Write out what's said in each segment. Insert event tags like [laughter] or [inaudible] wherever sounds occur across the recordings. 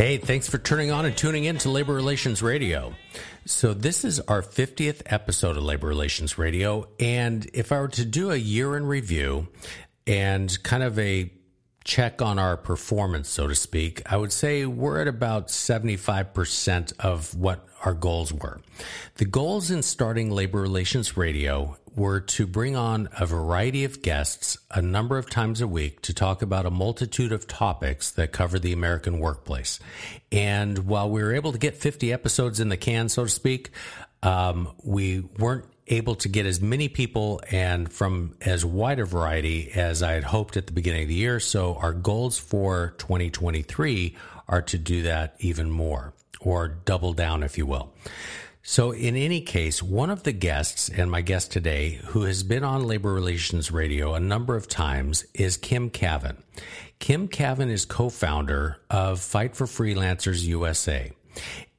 Hey, thanks for turning on and tuning in to Labor Relations Radio. So, this is our 50th episode of Labor Relations Radio. And if I were to do a year in review and kind of a check on our performance, so to speak, I would say we're at about 75% of what our goals were. The goals in starting Labor Relations Radio were to bring on a variety of guests a number of times a week to talk about a multitude of topics that cover the American workplace. And while we were able to get 50 episodes in the can, so to speak, um, we weren't able to get as many people and from as wide a variety as I had hoped at the beginning of the year. So our goals for 2023 are to do that even more or double down, if you will. So, in any case, one of the guests, and my guest today, who has been on Labor Relations Radio a number of times, is Kim Kavin. Kim Kavin is co founder of Fight for Freelancers USA.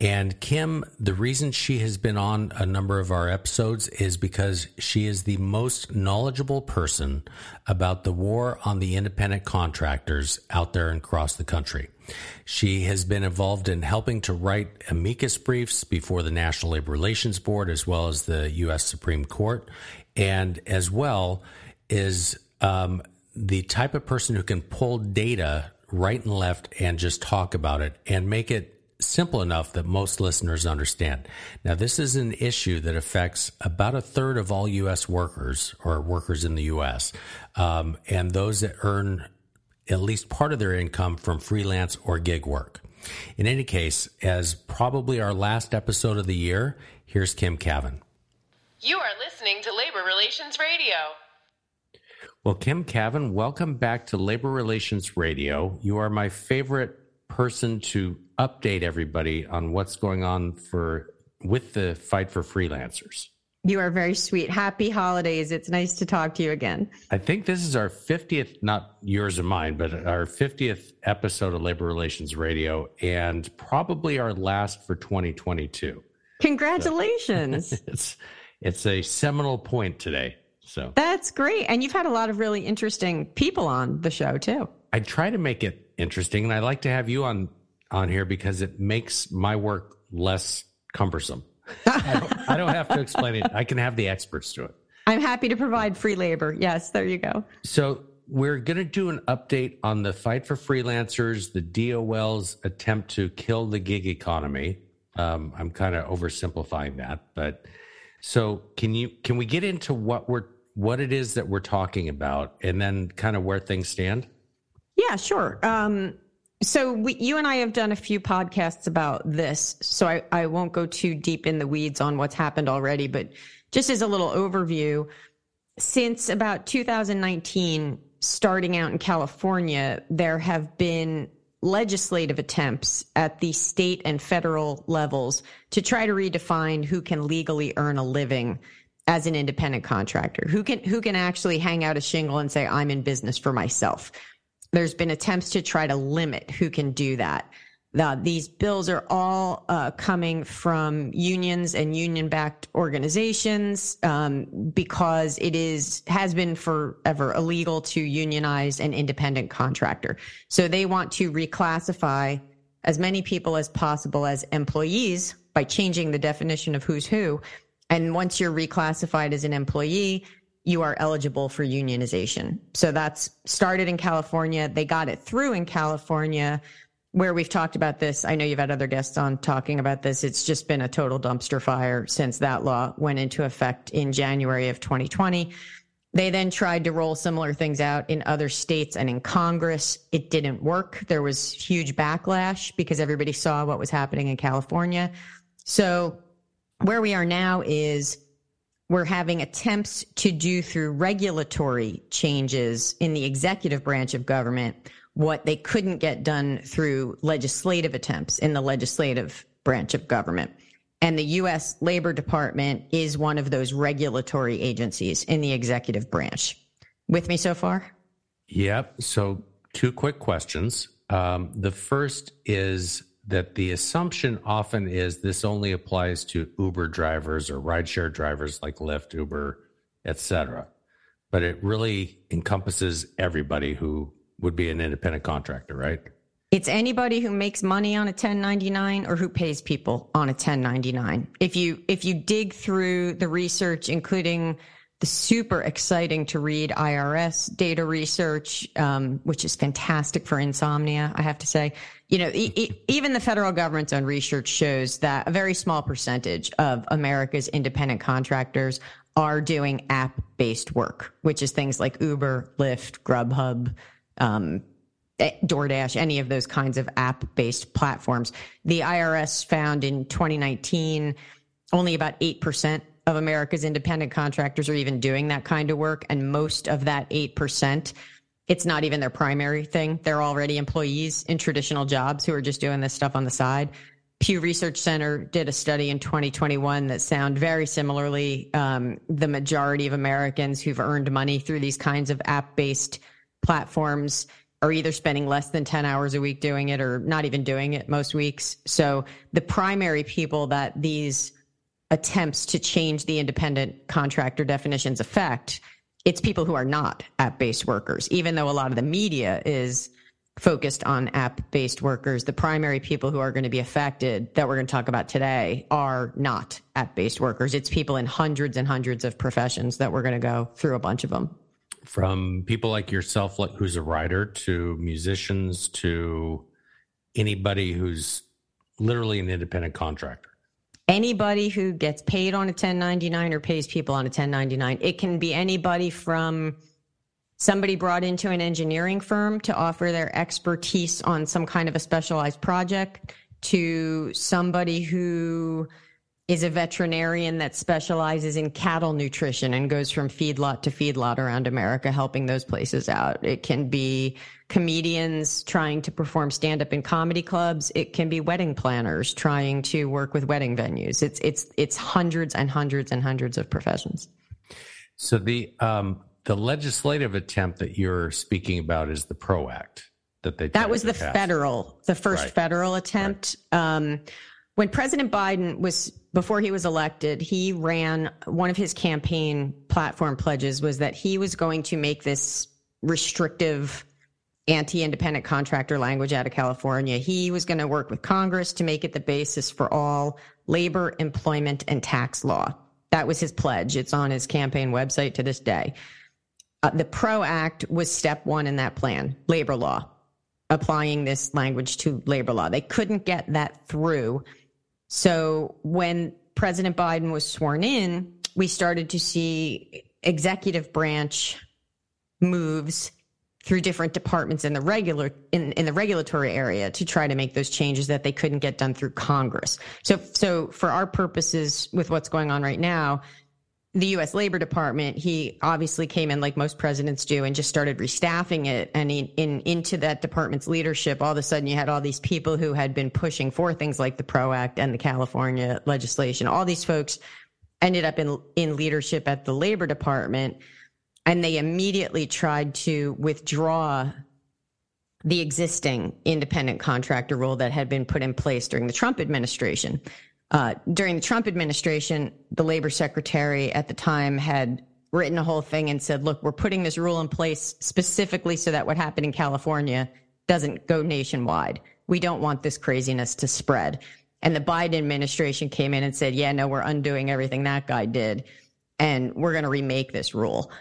And Kim, the reason she has been on a number of our episodes is because she is the most knowledgeable person about the war on the independent contractors out there and across the country. She has been involved in helping to write amicus briefs before the National Labor Relations Board as well as the U.S. Supreme Court, and as well is um, the type of person who can pull data right and left and just talk about it and make it simple enough that most listeners understand. Now, this is an issue that affects about a third of all U.S. workers or workers in the U.S. Um, and those that earn at least part of their income from freelance or gig work. In any case, as probably our last episode of the year, here's Kim Kavin. You are listening to Labor Relations Radio. Well, Kim Kavin, welcome back to Labor Relations Radio. You are my favorite person to update everybody on what's going on for with the fight for freelancers. You are very sweet. Happy holidays. It's nice to talk to you again. I think this is our 50th, not yours or mine, but our 50th episode of Labor Relations Radio and probably our last for 2022. Congratulations. So [laughs] it's it's a seminal point today. So That's great. And you've had a lot of really interesting people on the show too. I try to make it interesting and I like to have you on on here because it makes my work less cumbersome. I, [laughs] don't, I don't have to explain it. I can have the experts do it. I'm happy to provide free labor. Yes, there you go. So we're going to do an update on the fight for freelancers, the DOL's attempt to kill the gig economy. Um, I'm kind of oversimplifying that, but so can you can we get into what we're what it is that we're talking about, and then kind of where things stand? Yeah, sure. Um, so we, you and I have done a few podcasts about this, so I, I won't go too deep in the weeds on what's happened already, but just as a little overview, since about 2019, starting out in California, there have been legislative attempts at the state and federal levels to try to redefine who can legally earn a living as an independent contractor who can who can actually hang out a shingle and say i'm in business for myself there's been attempts to try to limit who can do that. The, these bills are all uh, coming from unions and union-backed organizations um, because it is has been forever illegal to unionize an independent contractor. So they want to reclassify as many people as possible as employees by changing the definition of who's who. And once you're reclassified as an employee, you are eligible for unionization. So that's started in California. They got it through in California where we've talked about this. I know you've had other guests on talking about this. It's just been a total dumpster fire since that law went into effect in January of 2020. They then tried to roll similar things out in other states and in Congress. It didn't work. There was huge backlash because everybody saw what was happening in California. So where we are now is we're having attempts to do through regulatory changes in the executive branch of government what they couldn't get done through legislative attempts in the legislative branch of government. And the U.S. Labor Department is one of those regulatory agencies in the executive branch. With me so far? Yep. So, two quick questions. Um, the first is that the assumption often is this only applies to Uber drivers or rideshare drivers like Lyft, Uber, etc. But it really encompasses everybody who would be an independent contractor, right? It's anybody who makes money on a 1099 or who pays people on a 1099. If you if you dig through the research including super exciting to read IRS data research, um, which is fantastic for insomnia, I have to say. You know, e- e- even the federal government's own research shows that a very small percentage of America's independent contractors are doing app based work, which is things like Uber, Lyft, Grubhub, um, eh, DoorDash, any of those kinds of app based platforms. The IRS found in 2019 only about 8% of America's independent contractors are even doing that kind of work. And most of that 8%, it's not even their primary thing. They're already employees in traditional jobs who are just doing this stuff on the side. Pew Research Center did a study in 2021 that sound very similarly. Um, the majority of Americans who've earned money through these kinds of app based platforms are either spending less than 10 hours a week doing it or not even doing it most weeks. So the primary people that these attempts to change the independent contractor definitions affect, it's people who are not app based workers. Even though a lot of the media is focused on app based workers, the primary people who are going to be affected that we're going to talk about today are not app based workers. It's people in hundreds and hundreds of professions that we're going to go through a bunch of them. From people like yourself, like who's a writer, to musicians, to anybody who's literally an independent contractor anybody who gets paid on a 1099 or pays people on a 1099. It can be anybody from somebody brought into an engineering firm to offer their expertise on some kind of a specialized project to somebody who is a veterinarian that specializes in cattle nutrition and goes from feedlot to feedlot around America, helping those places out. It can be comedians trying to perform stand up in comedy clubs. It can be wedding planners trying to work with wedding venues. It's, it's, it's hundreds and hundreds and hundreds of professions. So the, um, the legislative attempt that you're speaking about is the PRO Act that they that was the federal, the first right. federal attempt. Right. Um, when President Biden was before he was elected, he ran one of his campaign platform pledges was that he was going to make this restrictive anti-independent contractor language out of California. He was going to work with Congress to make it the basis for all labor, employment, and tax law. That was his pledge. It's on his campaign website to this day. Uh, the PRO Act was step one in that plan, labor law, applying this language to labor law. They couldn't get that through so when President Biden was sworn in, we started to see executive branch moves through different departments in the regular in, in the regulatory area to try to make those changes that they couldn't get done through Congress. So so for our purposes with what's going on right now, the U.S. Labor Department, he obviously came in like most presidents do and just started restaffing it. And in, in, into that department's leadership, all of a sudden you had all these people who had been pushing for things like the PRO Act and the California legislation. All these folks ended up in in leadership at the Labor Department, and they immediately tried to withdraw the existing independent contractor rule that had been put in place during the Trump administration. Uh, during the Trump administration, the labor secretary at the time had written a whole thing and said, look, we're putting this rule in place specifically so that what happened in California doesn't go nationwide. We don't want this craziness to spread. And the Biden administration came in and said, yeah, no, we're undoing everything that guy did. And we're going to remake this rule.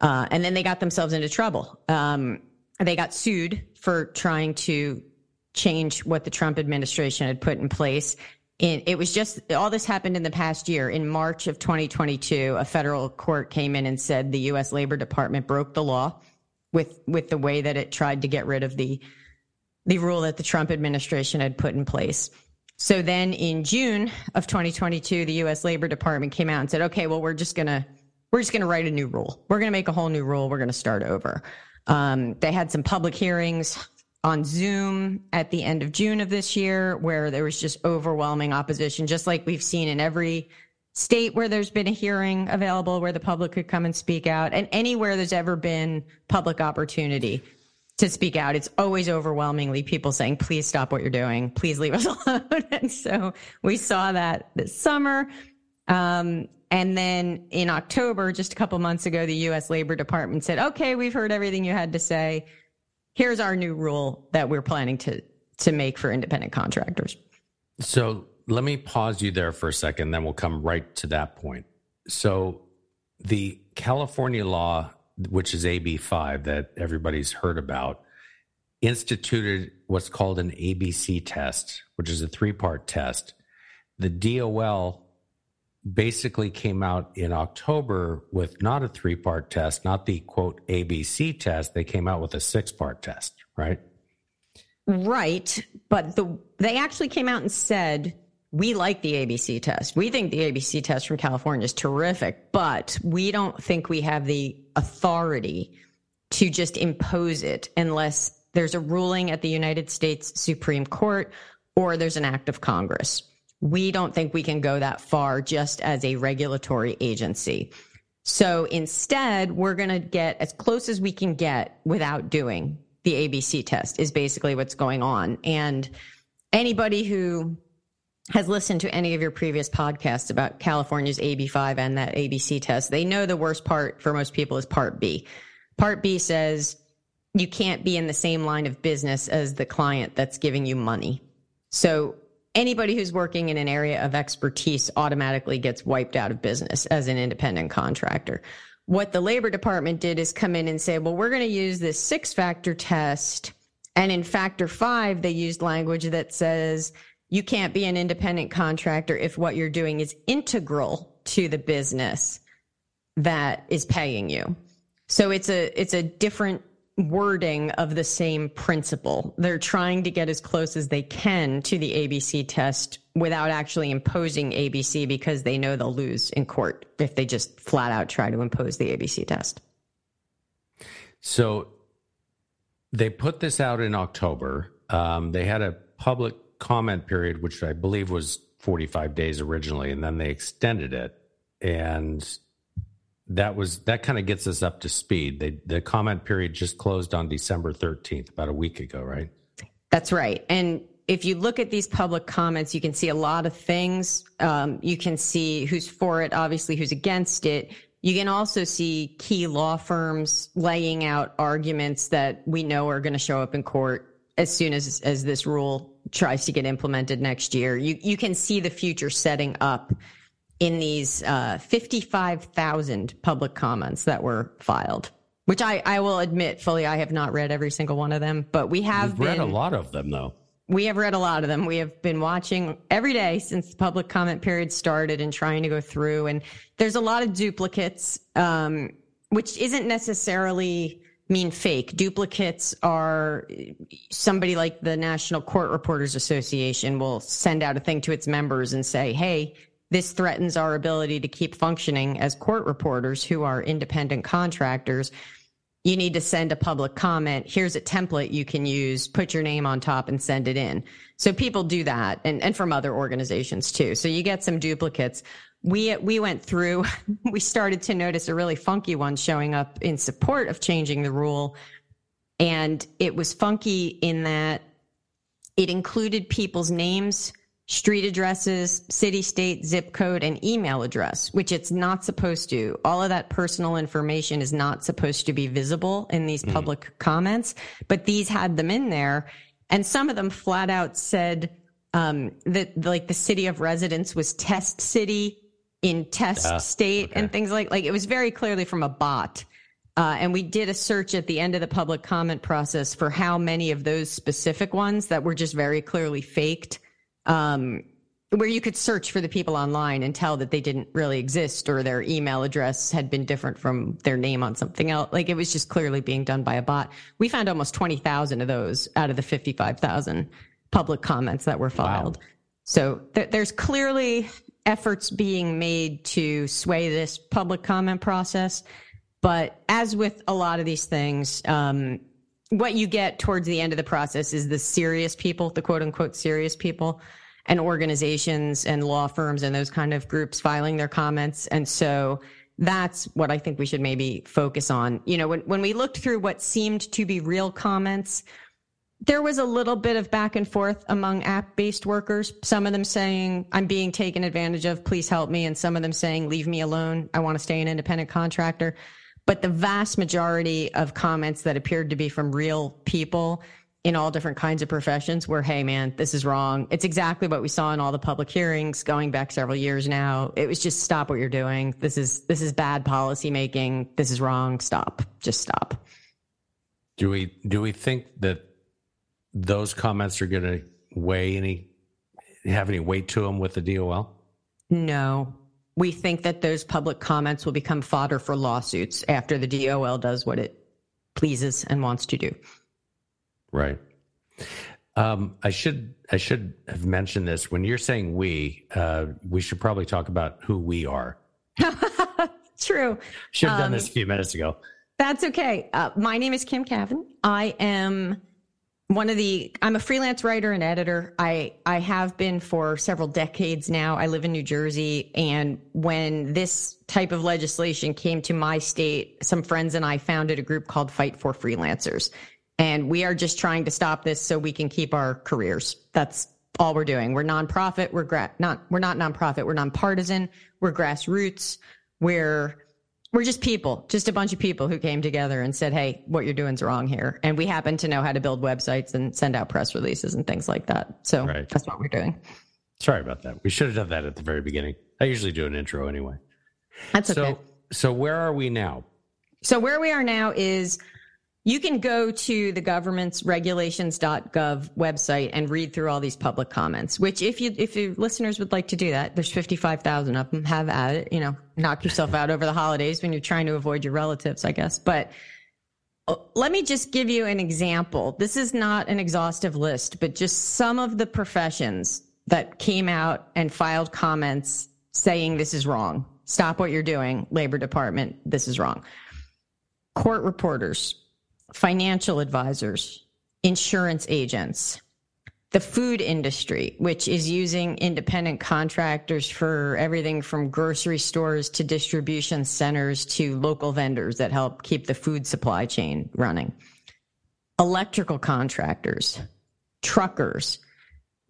Uh, and then they got themselves into trouble. Um, they got sued for trying to change what the Trump administration had put in place in, it was just all this happened in the past year. In March of 2022, a federal court came in and said the U.S. Labor Department broke the law with with the way that it tried to get rid of the the rule that the Trump administration had put in place. So then in June of 2022, the U.S. Labor Department came out and said, "Okay, well, we're just gonna we're just gonna write a new rule. We're gonna make a whole new rule. We're gonna start over." Um, they had some public hearings on Zoom at the end of June of this year, where there was just overwhelming opposition, just like we've seen in every state where there's been a hearing available where the public could come and speak out, and anywhere there's ever been public opportunity to speak out. It's always overwhelmingly people saying, please stop what you're doing. Please leave us [laughs] alone. and so we saw that this summer. Um, and then in October, just a couple months ago, the U.S. Labor Department said, okay, we've heard everything you had to say. Here's our new rule that we're planning to, to make for independent contractors. So let me pause you there for a second, then we'll come right to that point. So the California law, which is AB5 that everybody's heard about, instituted what's called an ABC test, which is a three part test. The DOL basically came out in October with not a three part test, not the quote ABC test. They came out with a six part test, right? Right. But the they actually came out and said, we like the ABC test. We think the ABC test from California is terrific, but we don't think we have the authority to just impose it unless there's a ruling at the United States Supreme Court or there's an act of Congress we don't think we can go that far just as a regulatory agency. So instead, we're going to get as close as we can get without doing the ABC test, is basically what's going on. And anybody who has listened to any of your previous podcasts about California's AB5 and that ABC test, they know the worst part for most people is Part B. Part B says you can't be in the same line of business as the client that's giving you money. So anybody who's working in an area of expertise automatically gets wiped out of business as an independent contractor. What the Labor Department did is come in and say, well, we're going to use this six factor test. And in factor five, they used language that says you can't be an independent contractor if what you're doing is integral to the business that is paying you. So it's a it's a different wording of the same principle. They're trying to get as close as they can to the ABC test without actually imposing ABC because they know they'll lose in court if they just flat out try to impose the ABC test. So they put this out in October. Um, they had a public comment period, which I believe was 45 days originally, and then they extended it. And that was that kind of gets us up to speed. They, the comment period just closed on December 13th, about a week ago, right? That's right. And if you look at these public comments, you can see a lot of things. Um, you can see who's for it, obviously, who's against it. You can also see key law firms laying out arguments that we know are going to show up in court as soon as as this rule tries to get implemented next year. You you can see the future setting up in these uh, 55,000 public comments that were filed, which I, I will admit fully, I have not read every single one of them, but we have been, read a lot of them though. We have read a lot of them. We have been watching every day since the public comment period started and trying to go through. And there's a lot of duplicates, um, which isn't necessarily mean fake. Duplicates are somebody like the National Court Reporters Association will send out a thing to its members and say, Hey, this threatens our ability to keep functioning as court reporters who are independent contractors. You need to send a public comment. Here's a template you can use, put your name on top and send it in. So people do that and, and from other organizations too. So you get some duplicates. We, we went through, [laughs] we started to notice a really funky one showing up in support of changing the rule. And it was funky in that it included people's names street addresses, city, state, zip code, and email address, which it's not supposed to. All of that personal information is not supposed to be visible in these mm. public comments, but these had them in there. And some of them flat out said um, that like the city of residence was test city in test uh, state okay. and things like like it was very clearly from a bot. Uh, and we did a search at the end of the public comment process for how many of those specific ones that were just very clearly faked um, where you could search for the people online and tell that they didn't really exist or their email address had been different from their name on something else. Like it was just clearly being done by a bot. We found almost 20,000 of those out of the 55,000 public comments that were filed. Wow. So th- there's clearly efforts being made to sway this public comment process. But as with a lot of these things, um, what you get towards the end of the process is the serious people, the quote unquote serious people, and organizations and law firms and those kind of groups filing their comments. And so that's what I think we should maybe focus on. You know, when, when we looked through what seemed to be real comments, there was a little bit of back and forth among app based workers. Some of them saying, I'm being taken advantage of, please help me. And some of them saying, leave me alone. I want to stay an independent contractor. But the vast majority of comments that appeared to be from real people in all different kinds of professions were, hey, man, this is wrong. It's exactly what we saw in all the public hearings going back several years now. It was just stop what you're doing. This is this is bad policy making. This is wrong. Stop. Just stop. Do we do we think that those comments are going to weigh any have any weight to them with the DOL? No. We think that those public comments will become fodder for lawsuits after the DOL does what it pleases and wants to do. Right. Um, I should I should have mentioned this. When you're saying we, uh, we should probably talk about who we are. [laughs] True. Should have done um, this a few minutes ago. That's okay. Uh, my name is Kim Kavin. I am one of the I'm a freelance writer and editor. I I have been for several decades now. I live in New Jersey and when this type of legislation came to my state, some friends and I founded a group called Fight for Freelancers. And we are just trying to stop this so we can keep our careers. That's all we're doing. We're nonprofit, we're gra- not we're not nonprofit, we're nonpartisan, we're grassroots. We're we're just people, just a bunch of people who came together and said, "Hey, what you're doing is wrong here." And we happen to know how to build websites and send out press releases and things like that. So right. that's what we're doing. Sorry about that. We should have done that at the very beginning. I usually do an intro anyway. That's okay. So, so where are we now? So where we are now is you can go to the government's regulations.gov website and read through all these public comments, which if you, if your listeners would like to do that, there's 55,000 of them. Have at it, you know, knock yourself out over the holidays when you're trying to avoid your relatives, I guess. But uh, let me just give you an example. This is not an exhaustive list, but just some of the professions that came out and filed comments saying this is wrong. Stop what you're doing, Labor Department. This is wrong. Court reporters, financial advisors, insurance agents, the food industry, which is using independent contractors for everything from grocery stores to distribution centers to local vendors that help keep the food supply chain running, electrical contractors, truckers,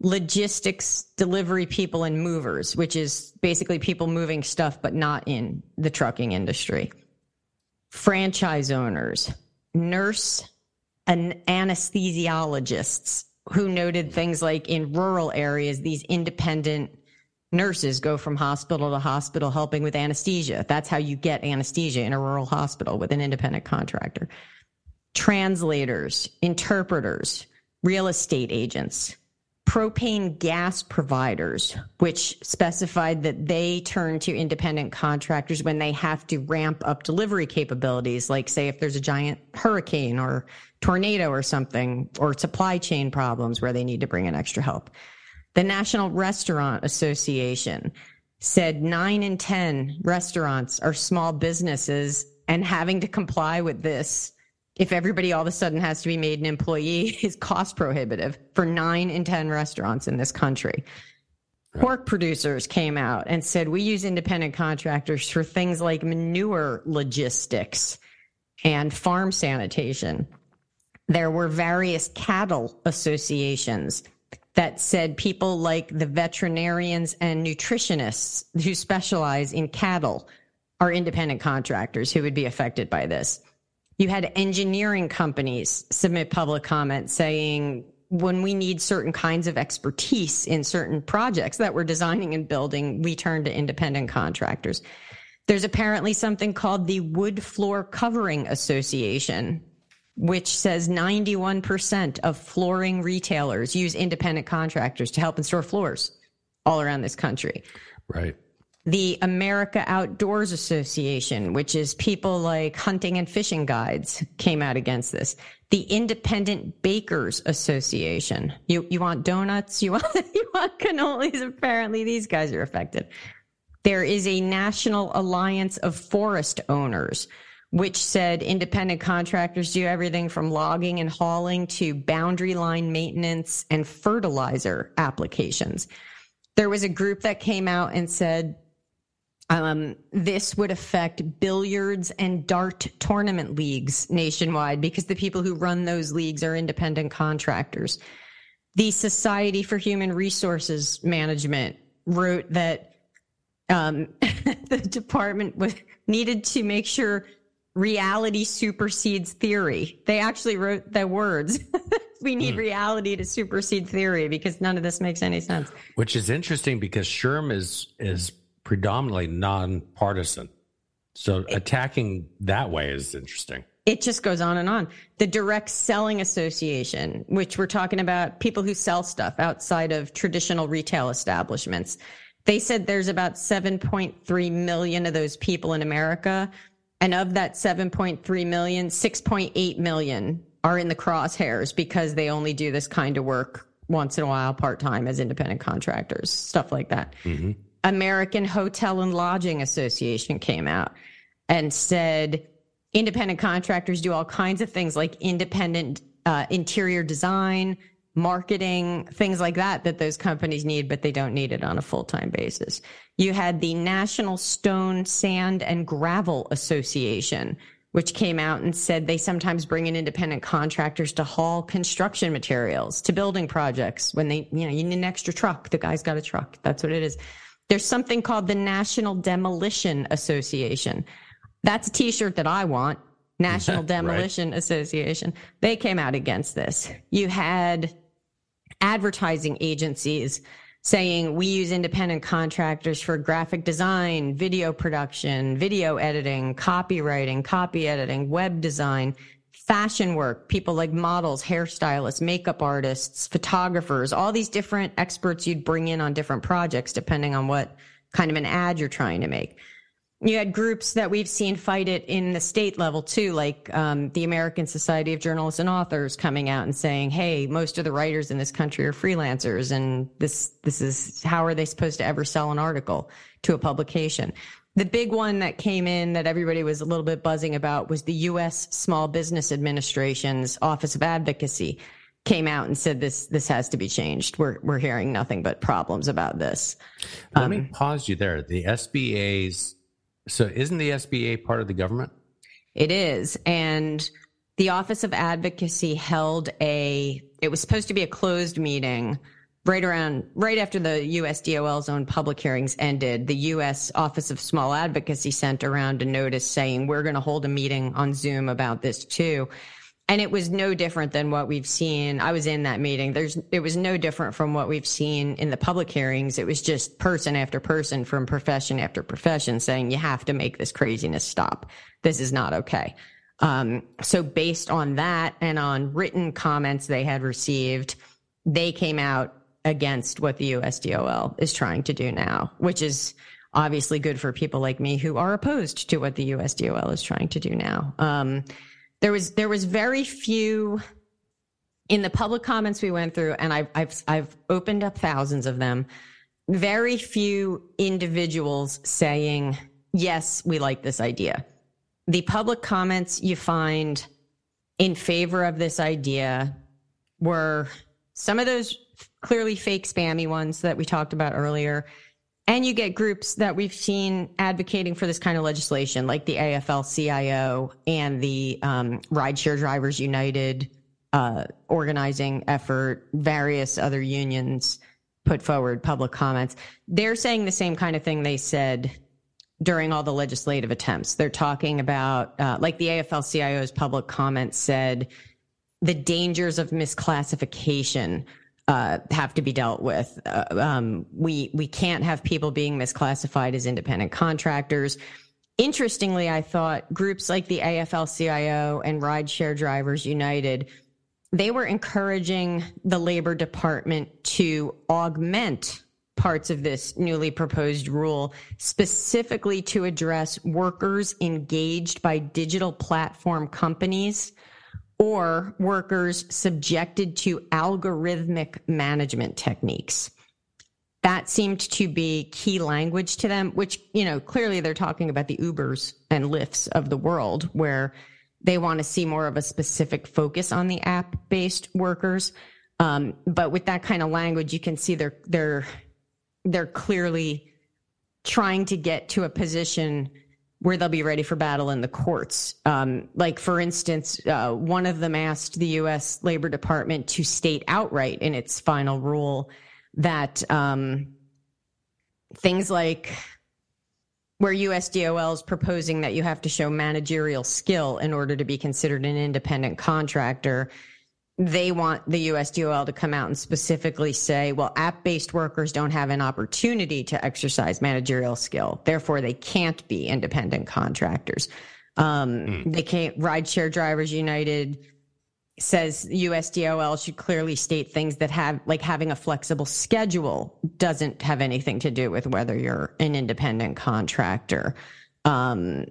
logistics delivery people and movers, which is basically people moving stuff but not in the trucking industry, franchise owners, nurse and anesthesiologists who noted things like in rural areas, these independent nurses go from hospital to hospital helping with anesthesia. That's how you get anesthesia in a rural hospital with an independent contractor. Translators, interpreters, real estate agents, propane gas providers, which specified that they turn to independent contractors when they have to ramp up delivery capabilities, like, say, if there's a giant hurricane or tornado or something, or supply chain problems where they need to bring in extra help. The National Restaurant Association said nine in 10 restaurants are small businesses and having to comply with this if everybody all of a sudden has to be made an employee [laughs] is cost prohibitive for nine in 10 restaurants in this country. Right. Pork producers came out and said, we use independent contractors for things like manure logistics and farm sanitation. There were various cattle associations that said people like the veterinarians and nutritionists who specialize in cattle are independent contractors who would be affected by this. You had engineering companies submit public comments saying, when we need certain kinds of expertise in certain projects that we're designing and building, we turn to independent contractors. There's apparently something called the World Floor Covering Association, which says 91% of flooring retailers use independent contractors to help install floors all around this country. Right the America Outdoors Association, which is people like hunting and fishing guides, came out against this. The Independent Bakers Association. You you want donuts? You want [laughs] you want cannolis? Apparently, these guys are affected. There is a National Alliance of Forest Owners, which said independent contractors do everything from logging and hauling to boundary line maintenance and fertilizer applications. There was a group that came out and said um, this would affect billiards and dart tournament leagues nationwide because the people who run those leagues are independent contractors. The Society for Human Resources Management wrote that um, [laughs] the department was, needed to make sure reality supersedes theory. They actually wrote the words. [laughs] we need mm. reality to supersede theory because none of this makes any sense. Which is interesting because SHRM is is predominantly nonpartisan. So attacking that way is interesting. It just goes on and on. The Direct Selling Association, which we're talking about people who sell stuff outside of traditional retail establishments. They said there's about 7.3 million of those people in America and of that 7.3 million, 6.8 million are in the crosshairs because they only do this kind of work once in a while, part time as independent contractors, stuff like that. Mm-hmm. American Hotel and Lodging Association came out and said independent contractors do all kinds of things like independent uh, interior design, marketing, things like that, that those companies need, but they don't need it on a full time basis. You had the National Stone, Sand, and Gravel Association, which came out and said they sometimes bring in independent contractors to haul construction materials to building projects when they, you know, you need an extra truck. The guy's got a truck. That's what it is. There's something called the National Demolition Association. That's a t shirt that I want. [laughs] National Demolition right. Association. They came out against this. You had advertising agencies saying we use independent contractors for graphic design, video production, video editing, copywriting, copy editing, web design, fashion work, people like models, hairstylists, makeup artists, photographers, all these different experts you'd bring in on different projects depending on what kind of an ad you're trying to make you had groups that we've seen fight it in the state level too, like um, the American Society of Journalists and Authors coming out and saying, "Hey, most of the writers in this country are freelancers, and this this is how are they supposed to ever sell an article to a publication?" The big one that came in that everybody was a little bit buzzing about was the U.S. Small Business Administration's Office of Advocacy came out and said this this has to be changed. We're we're hearing nothing but problems about this. Let um, me pause you there. The SBA's so isn't the SBA part of the government? It is. And the Office of Advocacy held a, it was supposed to be a closed meeting right around, right after the USDOL's own public hearings ended. The U.S. Office of Small Advocacy sent around a notice saying, we're going to hold a meeting on Zoom about this too. And it was no different than what we've seen. I was in that meeting. There's, it was no different from what we've seen in the public hearings. It was just person after person from profession after profession saying, you have to make this craziness stop. This is not okay. Um, so based on that and on written comments they had received, they came out against what the USDOL is trying to do now, which is obviously good for people like me who are opposed to what the USDOL is trying to do now. Um, there was there was very few in the public comments we went through, and I've I've I've opened up thousands of them. Very few individuals saying yes, we like this idea. The public comments you find in favor of this idea were some of those clearly fake spammy ones that we talked about earlier and you get groups that we've seen advocating for this kind of legislation, like the AFL CIO and the um, Rideshare Drivers United uh, organizing effort, various other unions put forward public comments. They're saying the same kind of thing they said during all the legislative attempts. They're talking about, uh, like the AFL CIO's public comments said, the dangers of misclassification uh, have to be dealt with. Uh, um, we we can't have people being misclassified as independent contractors. Interestingly, I thought groups like the AFL-CIO and Rideshare Drivers United they were encouraging the Labor Department to augment parts of this newly proposed rule specifically to address workers engaged by digital platform companies or workers subjected to algorithmic management techniques. that seemed to be key language to them, which, you know, clearly they're talking about the Ubers and Lyfts of the world where they want to see more of a specific focus on the app based workers. Um, but with that kind of language, you can see they're, they're, they're clearly trying to get to a position where they'll be ready for battle in the courts. Um, like, for instance, uh, one of them asked the U.S. Labor Department to state outright in its final rule that um, things like where USDOL is proposing that you have to show managerial skill in order to be considered an independent contractor. They want the USDOL to come out and specifically say, well, app based workers don't have an opportunity to exercise managerial skill. Therefore, they can't be independent contractors. Um, mm. They can't, Rideshare Drivers United says USDOL should clearly state things that have like having a flexible schedule doesn't have anything to do with whether you're an independent contractor. Um,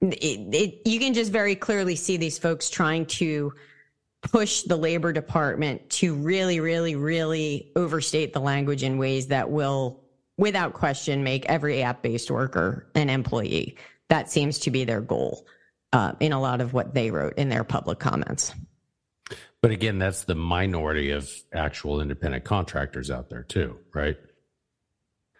it, it, you can just very clearly see these folks trying to push the labor department to really, really, really overstate the language in ways that will, without question, make every app based worker an employee. That seems to be their goal uh, in a lot of what they wrote in their public comments. But again, that's the minority of actual independent contractors out there, too, right?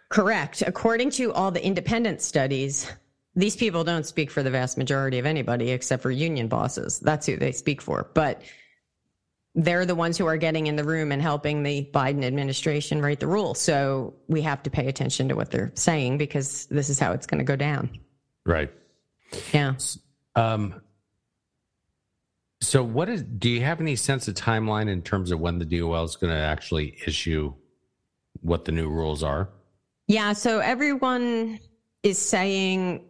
Correct. According to all the independent studies, these people don't speak for the vast majority of anybody except for union bosses. That's who they speak for. But they're the ones who are getting in the room and helping the Biden administration write the rules. So we have to pay attention to what they're saying because this is how it's going to go down. Right. Yeah. Um, so, what is? Do you have any sense of timeline in terms of when the DOL is going to actually issue what the new rules are? Yeah. So everyone is saying,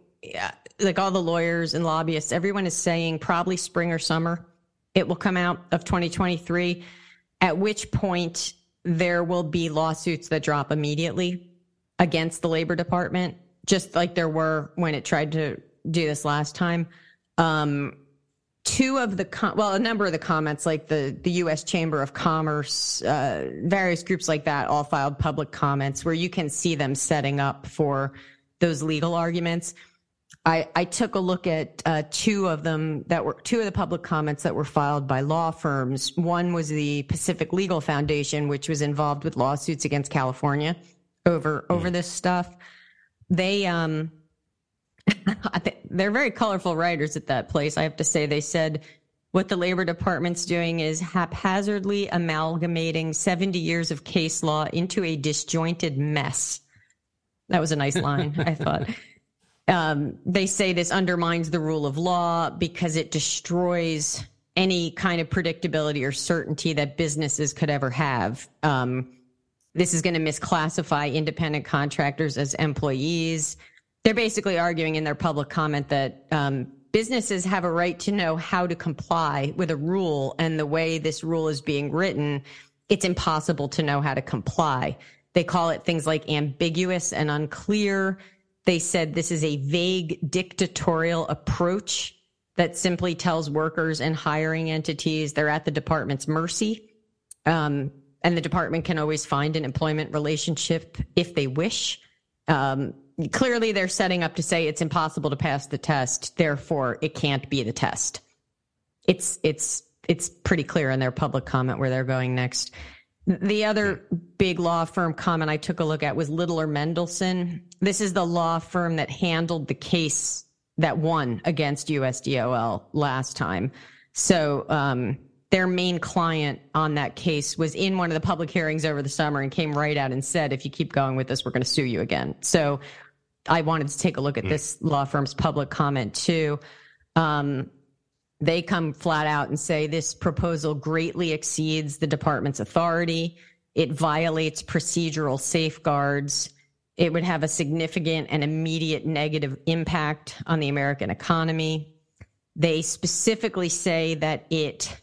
like all the lawyers and lobbyists, everyone is saying probably spring or summer it will come out of 2023. At which point there will be lawsuits that drop immediately against the Labor Department, just like there were when it tried to do this last time. Um, two of the com- well a number of the comments like the the US Chamber of Commerce uh, various groups like that all filed public comments where you can see them setting up for those legal arguments I, I took a look at uh, two of them that were two of the public comments that were filed by law firms. One was the Pacific Legal Foundation, which was involved with lawsuits against California over over mm. this stuff. They um [laughs] they're very colorful writers at that place. I have to say, they said what the Labor Department's doing is haphazardly amalgamating 70 years of case law into a disjointed mess. That was a nice line, I thought. [laughs] Um, they say this undermines the rule of law because it destroys any kind of predictability or certainty that businesses could ever have. Um, this is going to misclassify independent contractors as employees they're basically arguing in their public comment that um, businesses have a right to know how to comply with a rule, and the way this rule is being written, it's impossible to know how to comply. They call it things like ambiguous and unclear. They said this is a vague dictatorial approach that simply tells workers and hiring entities they're at the department's mercy. Um, and the department can always find an employment relationship if they wish. Um, clearly they're setting up to say it's impossible to pass the test, therefore it can't be the test. It's it's it's pretty clear in their public comment where they're going next. The other big law firm comment I took a look at was Littler Mendelson. This is the law firm that handled the case that won against USDOL last time. So um, their main client on that case was in one of the public hearings over the summer and came right out and said, if you keep going with this, we're going to sue you again. So I wanted to take a look at mm. this law firm's public comment too. Um, they come flat out and say this proposal greatly exceeds the department's authority. It violates procedural safeguards. It would have a significant and immediate negative impact on the American economy. They specifically say that it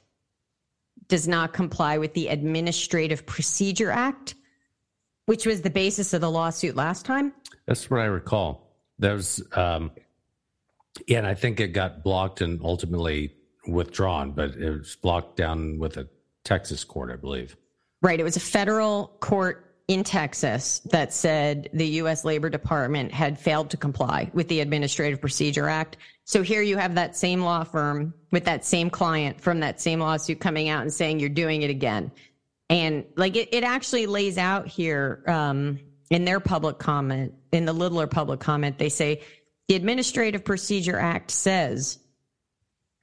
does not comply with the Administrative Procedure Act, which was the basis of the lawsuit last time. That's what I recall. Was, um, yeah, and I think it got blocked and ultimately withdrawn, but it was blocked down with a Texas court, I believe. Right. It was a federal court in Texas that said the U.S. Labor Department had failed to comply with the Administrative Procedure Act. So here you have that same law firm with that same client from that same lawsuit coming out and saying you're doing it again. And like it, it actually lays out here um, in their public comment, in the littler public comment, they say the Administrative Procedure Act says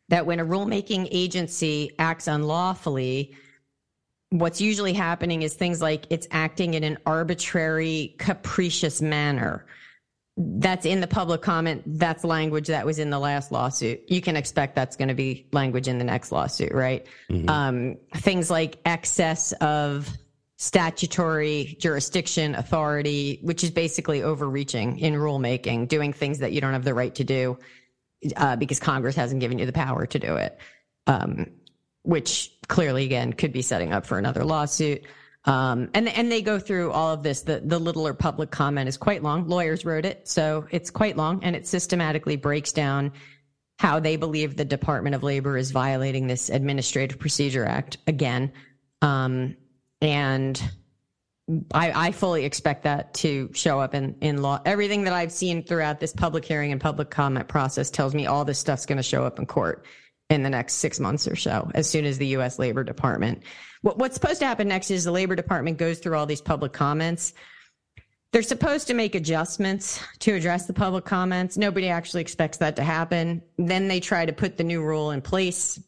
that when a rulemaking agency acts unlawfully, what's usually happening is things like it's acting in an arbitrary, capricious manner. That's in the public comment. That's language that was in the last lawsuit. You can expect that's going to be language in the next lawsuit, right? Mm-hmm. Um, things like excess of statutory jurisdiction authority, which is basically overreaching in rulemaking, doing things that you don't have the right to do uh, because Congress hasn't given you the power to do it. Um, which clearly again could be setting up for another lawsuit. Um, and and they go through all of this. The the Littler public comment is quite long. Lawyers wrote it, so it's quite long, and it systematically breaks down how they believe the Department of Labor is violating this Administrative Procedure Act again. Um, and I, I fully expect that to show up in, in law. Everything that I've seen throughout this public hearing and public comment process tells me all this stuff's going to show up in court in the next six months or so, as soon as the U.S. Labor Department. What, what's supposed to happen next is the Labor Department goes through all these public comments. They're supposed to make adjustments to address the public comments. Nobody actually expects that to happen. Then they try to put the new rule in place.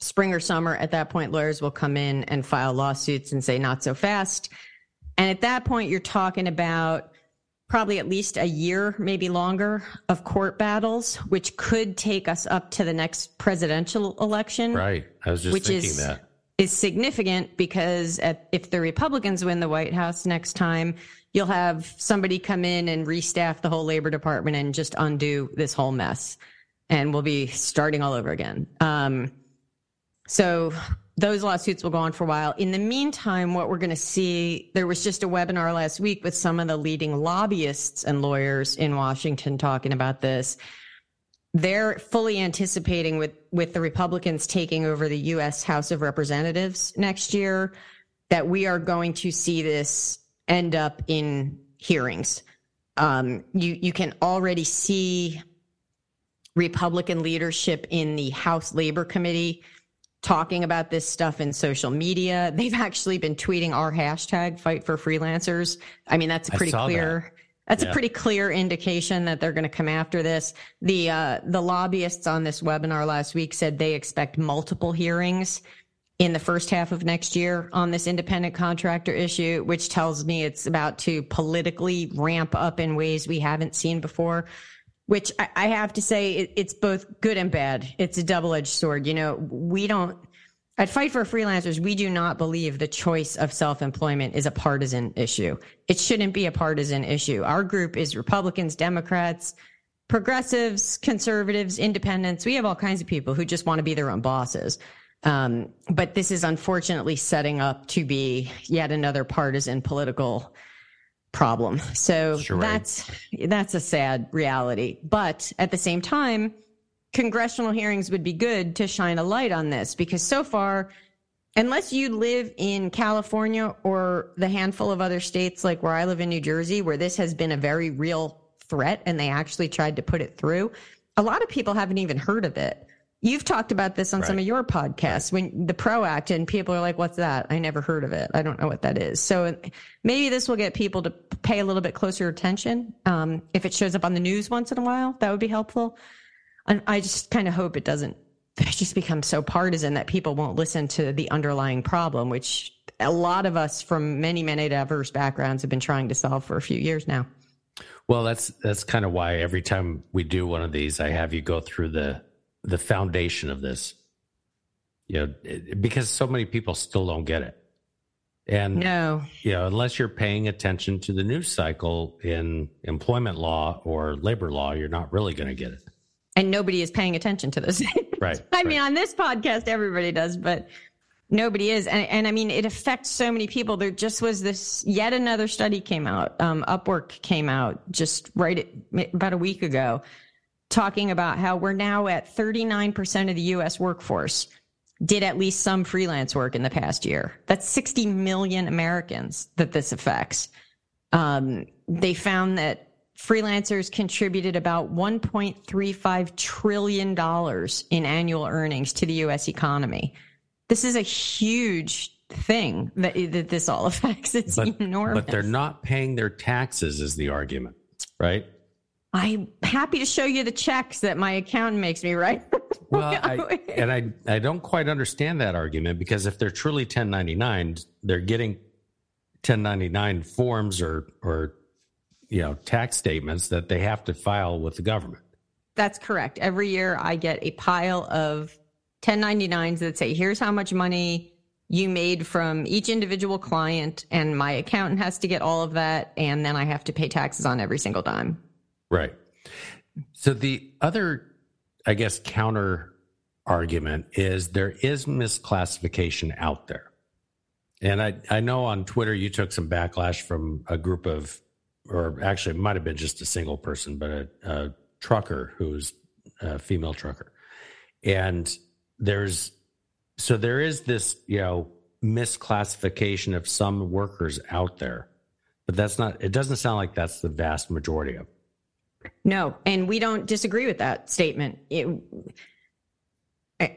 Spring or summer, at that point, lawyers will come in and file lawsuits and say, not so fast. And at that point, you're talking about probably at least a year, maybe longer, of court battles, which could take us up to the next presidential election. Right. I was just which thinking is, that. Is significant because at, if the Republicans win the White House next time, you'll have somebody come in and restaff the whole labor department and just undo this whole mess. And we'll be starting all over again. Um, so those lawsuits will go on for a while. In the meantime, what we're going to see, there was just a webinar last week with some of the leading lobbyists and lawyers in Washington talking about this. They're fully anticipating with, with the Republicans taking over the U.S. House of Representatives next year that we are going to see this end up in hearings. Um, you, you can already see Republican leadership in the House Labor Committee talking about this stuff in social media. They've actually been tweeting our hashtag fight for freelancers. I mean, that's a pretty clear. That. That's yeah. a pretty clear indication that they're going to come after this. The uh, the lobbyists on this webinar last week said they expect multiple hearings in the first half of next year on this independent contractor issue, which tells me it's about to politically ramp up in ways we haven't seen before which I, I have to say it, it's both good and bad. It's a double edged sword. You know, we don't, at Fight for Freelancers, we do not believe the choice of self employment is a partisan issue. It shouldn't be a partisan issue. Our group is Republicans, Democrats, progressives, conservatives, independents. We have all kinds of people who just want to be their own bosses. Um, but this is unfortunately setting up to be yet another partisan political problem. So sure. that's that's a sad reality. But at the same time, congressional hearings would be good to shine a light on this because so far unless you live in California or the handful of other states like where I live in New Jersey where this has been a very real threat and they actually tried to put it through, a lot of people haven't even heard of it. You've talked about this on right. some of your podcasts right. when the PRO Act and people are like, what's that? I never heard of it. I don't know what that is. So maybe this will get people to pay a little bit closer attention. Um, if it shows up on the news once in a while, that would be helpful. And I just kind of hope it doesn't [laughs] just become so partisan that people won't listen to the underlying problem, which a lot of us from many, many diverse backgrounds have been trying to solve for a few years now. Well, that's that's kind of why every time we do one of these, I have you go through the the foundation of this. You know, because so many people still don't get it. And no, you know, unless you're paying attention to the news cycle in employment law or labor law, you're not really going to get it. And nobody is paying attention to this. right. [laughs] I right. mean, on this podcast, everybody does, but nobody is. And, and I mean, it affects so many people. There just was this yet another study came out. Um, Upwork came out just right at, about a week ago talking about how we're now at 39% of the US workforce did at least some freelance work in the past year. That's 60 million Americans that this affects. Um, they found that freelancers contributed about $1.35 trillion in annual earnings to the U.S. economy. This is a huge thing that, that this all [laughs] affects. It's but, enormous. But they're not paying their taxes, is the argument, right? I'm happy to show you the checks that my accountant makes me write. [laughs] well, I, [laughs] and I I don't quite understand that argument because if they're truly 1099, they're getting 1099 forms or or you know tax statements that they have to file with the government. That's correct. Every year I get a pile of 1099s that say here's how much money you made from each individual client and my accountant has to get all of that and then I have to pay taxes on every single dime. Right. So the other, I guess, counter argument is there is misclassification out there. And I, I know on Twitter you took some backlash from a group of, or actually it might have been just a single person, but a, a trucker who's a female trucker. And there's, so there is this, you know, misclassification of some workers out there, but that's not, it doesn't sound like that's the vast majority of them. No, and we don't disagree with that statement. It,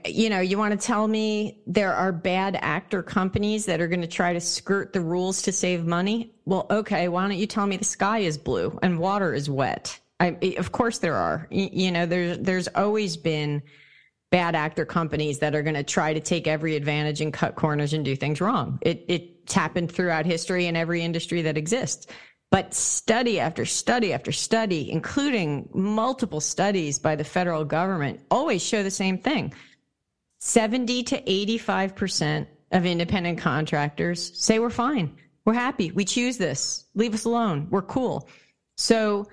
you know, you want to tell me there are bad actor companies that are going to try to skirt the rules to save money? Well, okay, why don't you tell me the sky is blue and water is wet? I, of course there are. You know, there's there's always been bad actor companies that are going to try to take every advantage and cut corners and do things wrong. It it's happened throughout history in every industry that exists. But study after study after study, including multiple studies by the federal government, always show the same thing. 70 to 85% of independent contractors say we're fine. We're happy. We choose this. Leave us alone. We're cool. So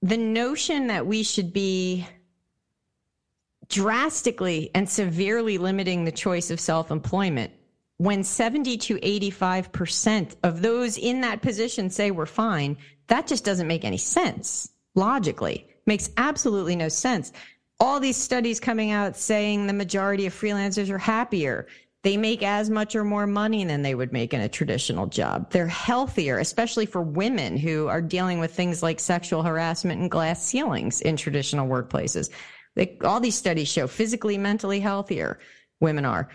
the notion that we should be drastically and severely limiting the choice of self employment when 70 to 85% of those in that position say we're fine, that just doesn't make any sense logically. Makes absolutely no sense. All these studies coming out saying the majority of freelancers are happier. They make as much or more money than they would make in a traditional job. They're healthier, especially for women who are dealing with things like sexual harassment and glass ceilings in traditional workplaces. They, all these studies show physically, mentally healthier women are.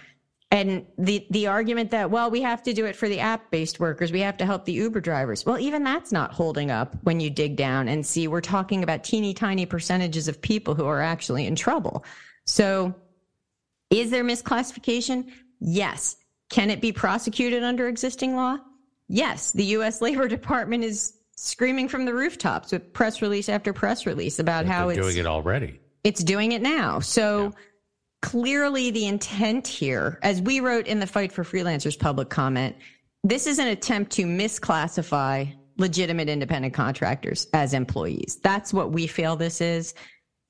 And the, the argument that, well, we have to do it for the app based workers. We have to help the Uber drivers. Well, even that's not holding up when you dig down and see we're talking about teeny tiny percentages of people who are actually in trouble. So is there misclassification? Yes. Can it be prosecuted under existing law? Yes. The U.S. [laughs] Labor Department is screaming from the rooftops with press release after press release about how it's doing it already. It's doing it now. So, yeah clearly the intent here, as we wrote in the Fight for Freelancers public comment, this is an attempt to misclassify legitimate independent contractors as employees. That's what we feel this is.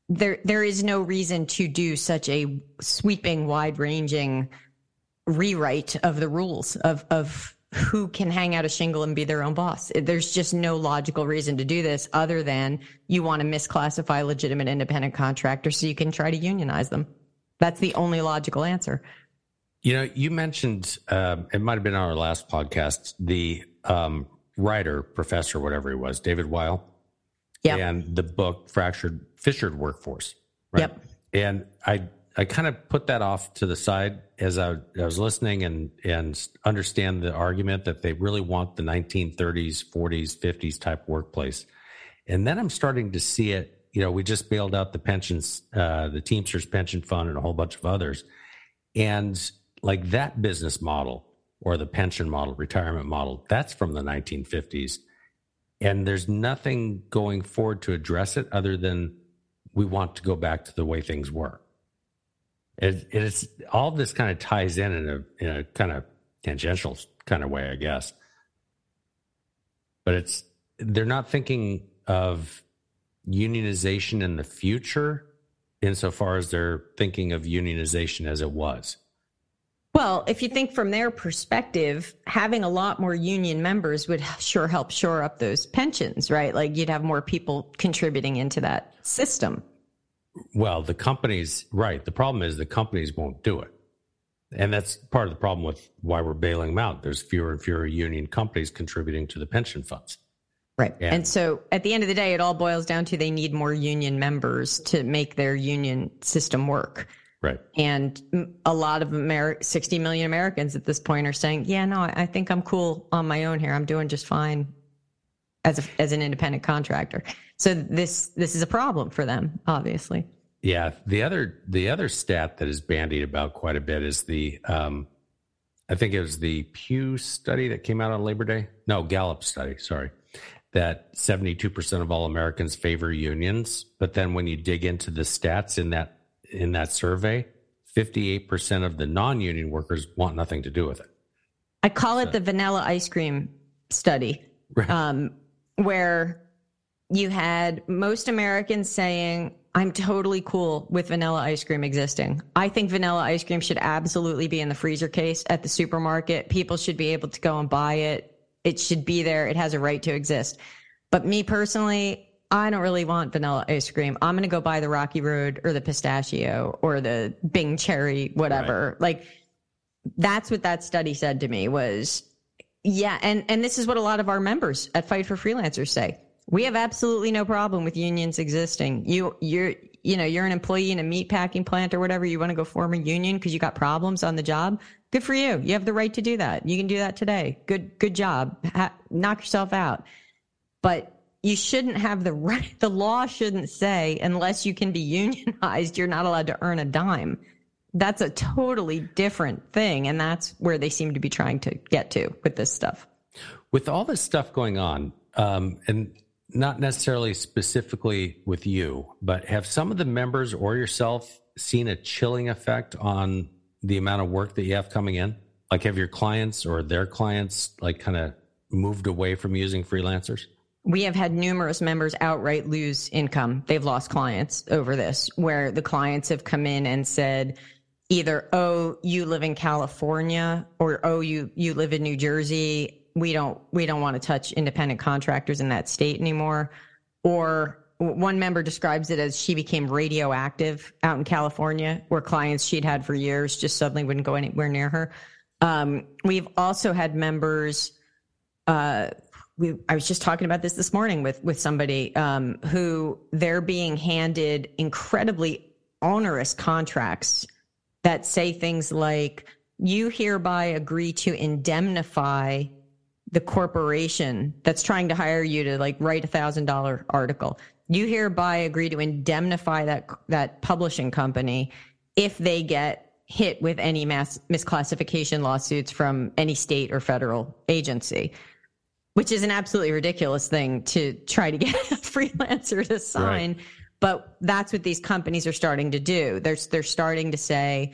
There, there is no reason to do such a sweeping, wide ranging rewrite of the rules of, of who can hang out a shingle and be their own boss. There's just no logical reason to do this other than you want to misclassify legitimate independent contractors so you can try to unionize them. That's the only logical answer. You know, you mentioned uh, it might have been on our last podcast the um, writer, professor, whatever he was, David Weil, yep. and the book "Fractured Fissured Workforce." Right? Yep. And I I kind of put that off to the side as I, I was listening and and understand the argument that they really want the 1930s, 40s, 50s type workplace, and then I'm starting to see it you know, we just bailed out the pensions, uh, the Teamsters pension fund and a whole bunch of others. And like that business model or the pension model, retirement model, that's from the 1950s. And there's nothing going forward to address it other than we want to go back to the way things were. It, it's all this kind of ties in in a, in a kind of tangential kind of way, I guess. But it's, they're not thinking of unionization in the future insofar as they're thinking of unionization as it was? Well, if you think from their perspective, having a lot more union members would sure help shore up those pensions, right? Like you'd have more people contributing into that system. Well, the companies, right. The problem is the companies won't do it. And that's part of the problem with why we're bailing them out. There's fewer and fewer union companies contributing to the pension funds. Right. Yeah. And so at the end of the day, it all boils down to they need more union members to make their union system work. Right. And a lot of Ameri- 60 million Americans at this point are saying, yeah, no, I think I'm cool on my own here. I'm doing just fine as a, as an independent contractor. So this this is a problem for them, obviously. Yeah. The other the other stat that is bandied about quite a bit is the um, I think it was the Pew study that came out on Labor Day. No, Gallup study. Sorry, that 72% of all Americans favor unions. But then when you dig into the stats in that in that survey, 58% of the non-union workers want nothing to do with it. I call so. it the vanilla ice cream study, right. um, where you had most Americans saying, I'm totally cool with vanilla ice cream existing. I think vanilla ice cream should absolutely be in the freezer case at the supermarket. People should be able to go and buy it it should be there. It has a right to exist. But me personally, I don't really want vanilla ice cream. I'm going to go buy the Rocky Road or the pistachio or the Bing cherry, whatever. Right. Like that's what that study said to me was, yeah. And, and this is what a lot of our members at Fight for Freelancers say. We have absolutely no problem with unions existing. You, you're, you know, you're an employee in a meat packing plant or whatever. You want to go form a union because you got problems on the job. Good for you. You have the right to do that. You can do that today. Good, good job. Ha- knock yourself out. But you shouldn't have the [laughs] right. The law shouldn't say unless you can be [laughs] unionized, you're not allowed to earn a dime. That's a totally different thing. And that's where they seem to be trying to get to with this stuff. With all this stuff going on, um, and not necessarily specifically with you, but have some of the members or yourself seen a chilling effect on the amount of work that you have coming in? Like, have your clients or their clients like kind of moved away from using freelancers? We have had numerous members outright lose income. They've lost clients over this, where the clients have come in and said, either, oh, you live in California or oh, you, you live in New Jersey. We don't, we don't want to touch independent contractors in that state anymore. Or one member describes it as she became radioactive out in California, where clients she'd had for years just suddenly wouldn't go anywhere near her. Um, we've also had members. Uh, we, I was just talking about this this morning with with somebody um, who they're being handed incredibly onerous contracts that say things like, "You hereby agree to indemnify." the corporation that's trying to hire you to like write a thousand dollar article you hereby agree to indemnify that that publishing company if they get hit with any mass misclassification lawsuits from any state or federal agency which is an absolutely ridiculous thing to try to get [laughs] a freelancer to sign right. but that's what these companies are starting to do they're they're starting to say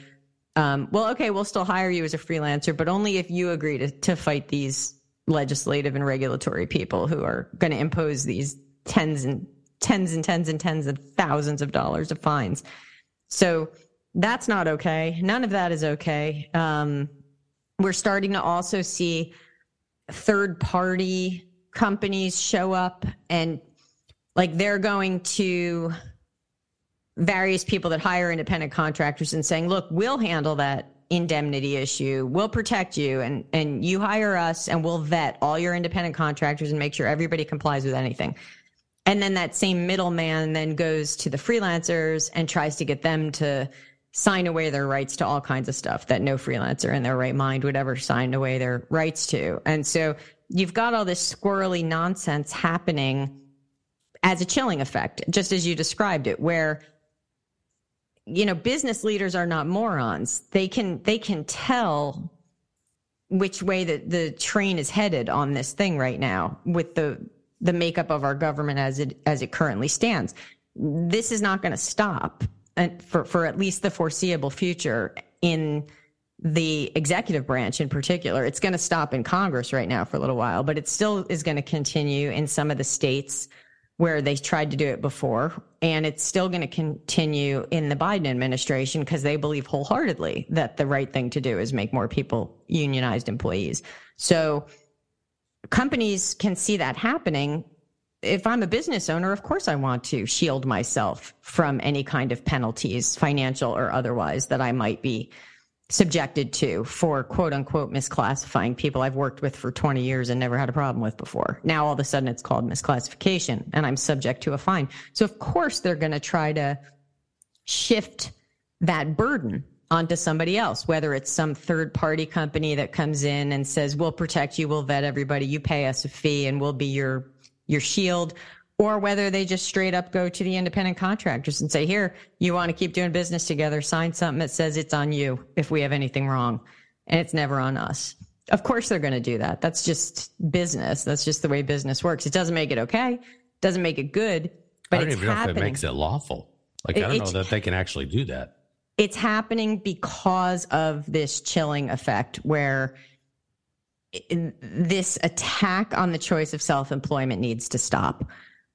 um, well okay we'll still hire you as a freelancer but only if you agree to to fight these legislative and regulatory people who are going to impose these tens and tens and tens and tens of thousands of dollars of fines. So that's not okay. None of that is okay. Um, we're starting to also see third party companies show up and like they're going to various people that hire independent contractors and saying, look, we'll handle that indemnity issue. We'll protect you and, and you hire us and we'll vet all your independent contractors and make sure everybody complies with anything. And then that same middleman then goes to the freelancers and tries to get them to sign away their rights to all kinds of stuff that no freelancer in their right mind would ever sign away their rights to. And so you've got all this squirrely nonsense happening as a chilling effect, just as you described it, where you know business leaders are not morons. They can they can tell which way the, the train is headed on this thing right now with the the makeup of our government as it as it currently stands. This is not going to stop uh, for for at least the foreseeable future in the executive branch in particular. It's going to stop in Congress right now for a little while, but it still is going to continue in some of the states where they tried to do it before. And it's still going to continue in the Biden administration because they believe wholeheartedly that the right thing to do is make more people unionized employees. So companies can see that happening. If I'm a business owner, of course I want to shield myself from any kind of penalties, financial or otherwise, that I might be subjected to for quote unquote misclassifying people I've worked with for 20 years and never had a problem with before. Now all of a sudden it's called misclassification and I'm subject to a fine. So of course they're going to try to shift that burden onto somebody else, whether it's some third party company that comes in and says, we'll protect you, we'll vet everybody, you pay us a fee and we'll be your, your shield, or whether they just straight up go to the independent contractors and say, here, you want to keep doing business together, sign something that says it's on you if we have anything wrong. And it's never on us. Of course they're going to do that. That's just business. That's just the way business works. It doesn't make it okay. Doesn't make it good, but I don't it's even know happening. if it makes it lawful. Like, I don't know that they can actually do that. It's happening because of this chilling effect where this attack on the choice of self-employment needs to stop.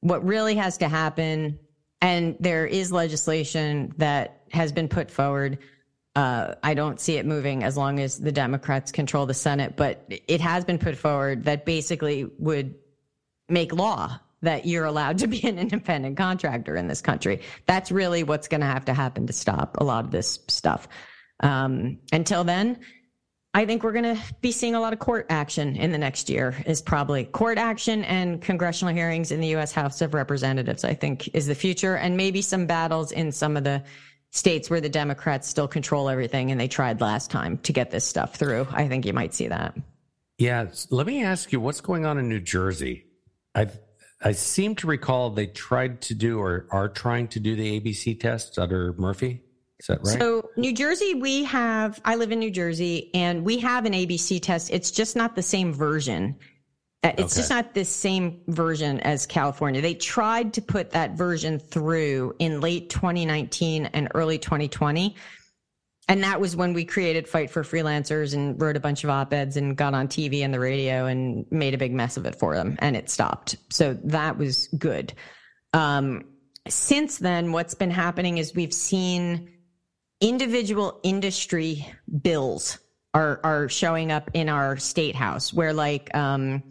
What really has to happen and there is legislation that has been put forward uh, I don't see it moving as long as the Democrats control the Senate, but it has been put forward that basically would make law that you're allowed to be an independent contractor in this country. That's really what's going to have to happen to stop a lot of this stuff. Um, until then, I think we're going to be seeing a lot of court action in the next year. Is probably court action and congressional hearings in the U.S. House of Representatives. I think is the future, and maybe some battles in some of the states where the Democrats still control everything, and they tried last time to get this stuff through. I think you might see that. Yeah. Let me ask you what's going on in New Jersey. I I seem to recall they tried to do or are trying to do the ABC test under Murphy. Is that right? So, New Jersey, we have, I live in New Jersey and we have an ABC test. It's just not the same version. Uh, It's Okay. just not the same version as California. They tried to put that version through in late 2019 and early 2020. And that was when we created Fight for Freelancers and wrote a bunch of op eds and got on TV and the radio and made a big mess of it for them. And it stopped. So that was good. Um, since then, what's been happening is we've seen individual industry bills are are showing up in our state house where like um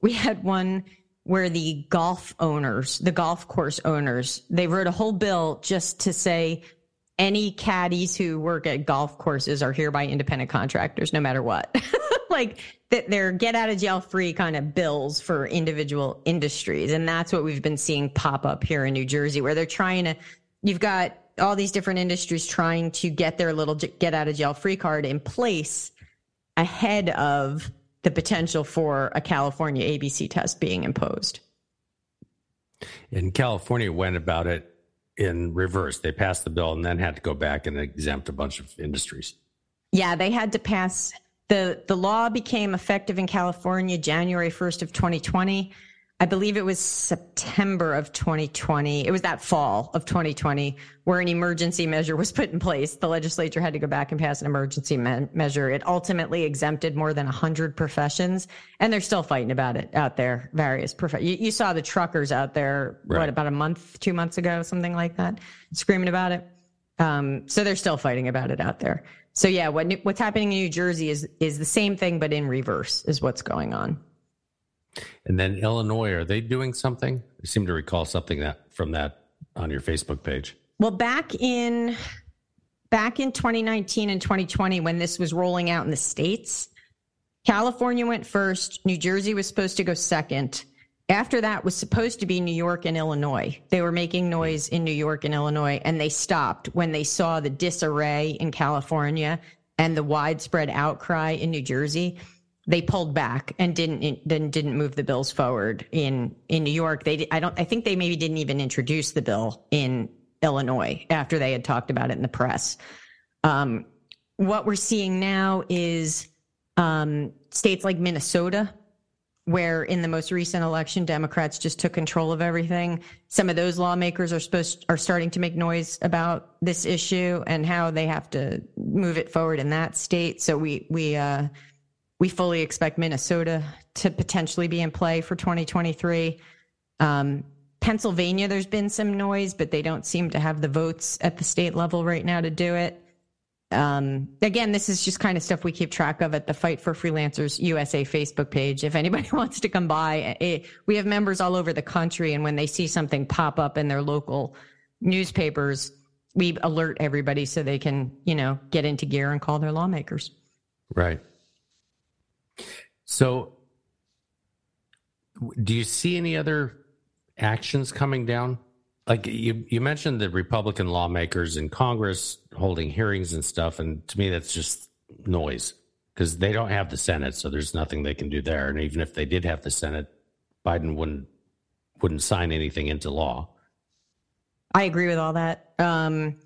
we had one where the golf owners the golf course owners they wrote a whole bill just to say any caddies who work at golf courses are hereby independent contractors no matter what [laughs] like that they're get out of jail free kind of bills for individual industries and that's what we've been seeing pop up here in New Jersey where they're trying to you've got all these different industries trying to get their little get out of jail free card in place ahead of the potential for a California ABC test being imposed. In California, went about it in reverse. They passed the bill and then had to go back and exempt a bunch of industries. Yeah, they had to pass the the law became effective in California January 1st of 2020. I believe it was September of 2020. It was that fall of 2020 where an emergency measure was put in place. The legislature had to go back and pass an emergency me- measure. It ultimately exempted more than 100 professions, and they're still fighting about it out there. Various prof- you, you saw the truckers out there Right. what about a month, two months ago, something like that, screaming about it. Um, so they're still fighting about it out there. So yeah, what what's happening in New Jersey is is the same thing, but in reverse is what's going on. And then Illinois, are they doing something? I seem to recall something that from that on your Facebook page. Well, back in back in 2019 and 2020, when this was rolling out in the states, California went first. New Jersey was supposed to go second. After that was supposed to be New York and Illinois. They were making noise in New York and Illinois, and they stopped when they saw the disarray in California and the widespread outcry in New Jersey. They pulled back and didn't then didn't move the bills forward in in New York. They I don't I think they maybe didn't even introduce the bill in Illinois after they had talked about it in the press. Um, what we're seeing now is um, states like Minnesota, where in the most recent election, Democrats just took control of everything. Some of those lawmakers are supposed are starting to make noise about this issue and how they have to move it forward in that state. So we we uh, we fully expect Minnesota to potentially be in play for 2023. Um, Pennsylvania, there's been some noise, but they don't seem to have the votes at the state level right now to do it. Um, again, this is just kind of stuff we keep track of at the Fight for Freelancers USA Facebook page. If anybody [laughs] wants to come by, it, we have members all over the country, and when they see something pop up in their local newspapers, we alert everybody so they can, you know, get into gear and call their lawmakers. Right. So, do you see any other actions coming down? Like you, you mentioned the Republican lawmakers in Congress holding hearings and stuff, and to me, that's just noise because they don't have the Senate, so there's nothing they can do there. And even if they did have the Senate, Biden wouldn't wouldn't sign anything into law. I agree with all that. Um,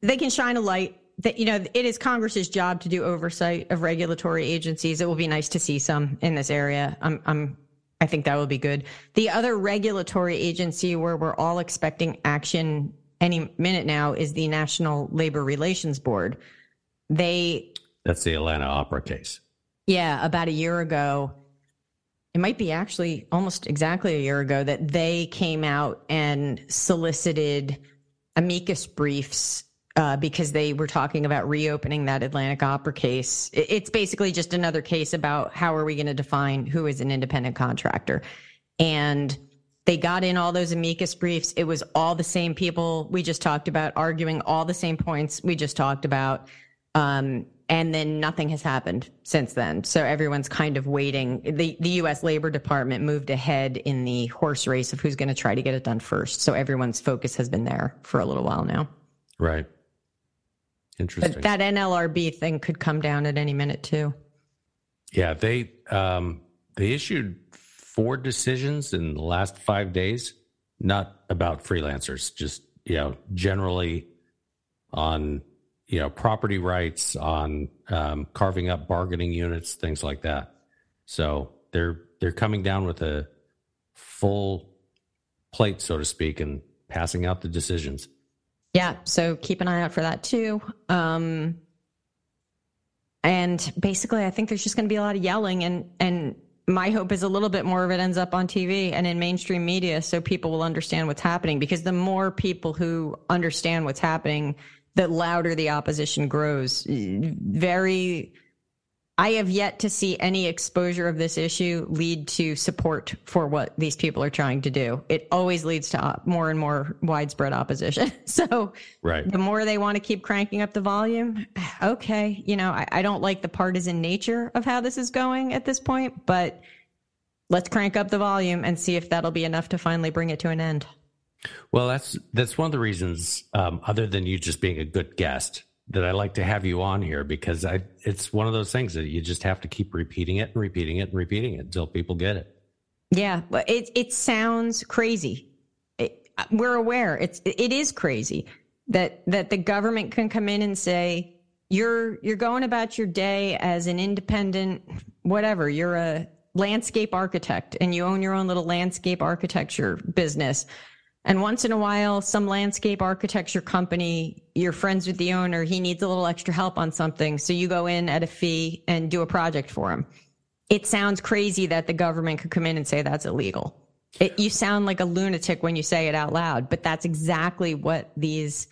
they can shine a light. That you know, it is Congress's job to do oversight of regulatory agencies. It will be nice to see some in this area. I'm, I'm, I think that will be good. The other regulatory agency where we're all expecting action any minute now is the National Labor Relations Board. They that's the Atlanta Opera case. Yeah, about a year ago. It might be actually almost exactly a year ago that they came out and solicited amicus briefs uh, because they were talking about reopening that Atlanta Opera case. It's basically just another case about how are we going to define who is an independent contractor. And they got in all those amicus briefs. It was all the same people we just talked about arguing all the same points we just talked about. Um, and then nothing has happened since then. So everyone's kind of waiting. The the US Labor Department moved ahead in the horse race of who's going to try to get it done first. So everyone's focus has been there for a little while now. Right. Interesting. But that NLRB thing could come down at any minute too. Yeah, they um they issued four decisions in the last 5 days, not about freelancers, just you know, generally on you know property rights on um, carving up bargaining units things like that so they're they're coming down with a full plate so to speak and passing out the decisions yeah so keep an eye out for that too um, and basically i think there's just going to be a lot of yelling and and my hope is a little bit more of it ends up on TV and in mainstream media so people will understand what's happening because the more people who understand what's happening the louder the opposition grows. Very, I have yet to see any exposure of this issue lead to support for what these people are trying to do. It always leads to more and more widespread opposition. [laughs] So, right. the more they want to keep cranking up the volume, [sighs] okay, you know, I, I don't like the partisan nature of how this is going at this point, but let's crank up the volume and see if that'll be enough to finally bring it to an end. Well, that's that's one of the reasons, um, other than you just being a good guest, that I like to have you on here because I it's one of those things that you just have to keep repeating it and repeating it and repeating it until people get it. Yeah, it it sounds crazy. It, we're aware it's it is crazy that that the government can come in and say you're you're going about your day as an independent whatever you're a landscape architect and you own your own little landscape architecture business and once in a while, some landscape architecture company, you're friends with the owner, he needs a little extra help on something. So you go in at a fee and do a project for him. It sounds crazy that the government could come in and say that's illegal. It, you sound like a lunatic when you say it out loud, but that's exactly what these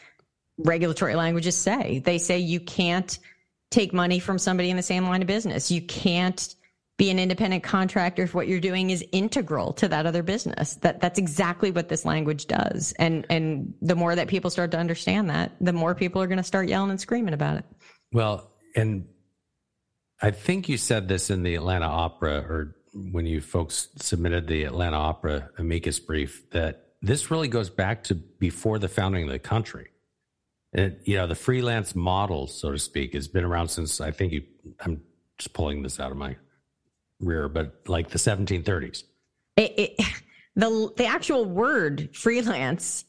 regulatory languages say. They say you can't take money from somebody in the same line of business. You can't be an independent contractor if what you're doing is integral to that other business. That that's exactly what this language does. And and the more that people start to understand that, the more people are going to start yelling and screaming about it. Well, and I think you said this in the Atlanta Opera or when you folks submitted the Atlanta Opera amicus brief that this really goes back to before the founding of the country. And, you know, the freelance model, so to speak, has been around since I think you, I'm just pulling this out of my rear, but like the 1730s. It, it, [laughs] the the actual word freelance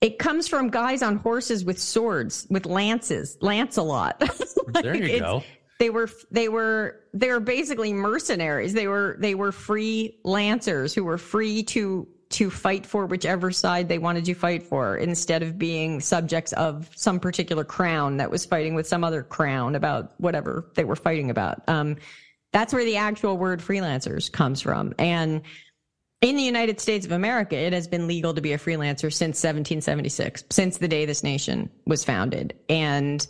it comes from guys on horses with swords with lances lancelot. [laughs] Like there you go. they were they were they were basically mercenaries. They were they were free lancers who were free to to fight for whichever side they wanted to fight for instead of being subjects of some particular crown that was fighting with some other crown about whatever they were fighting about. Um, that's where the actual word freelancers comes from. And in the United States of America, it has been legal to be a freelancer since 1776, since the day this nation was founded. And